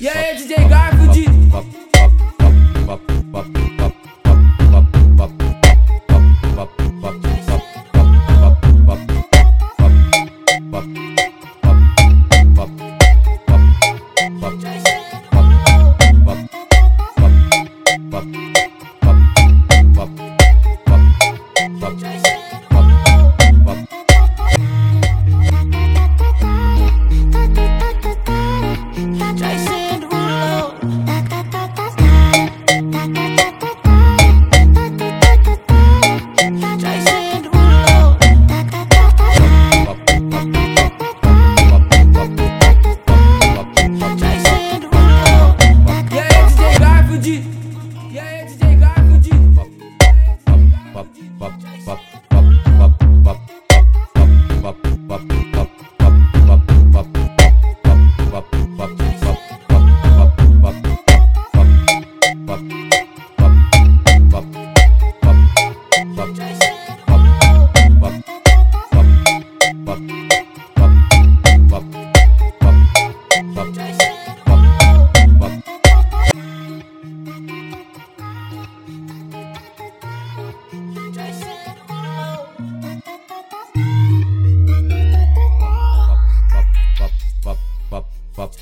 E aí, DJ Garfield?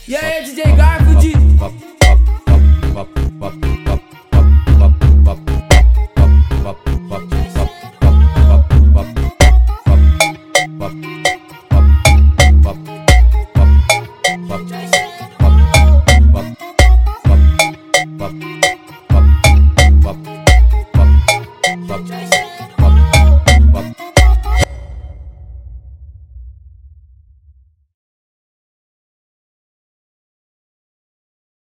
E aí, DJ Garfield?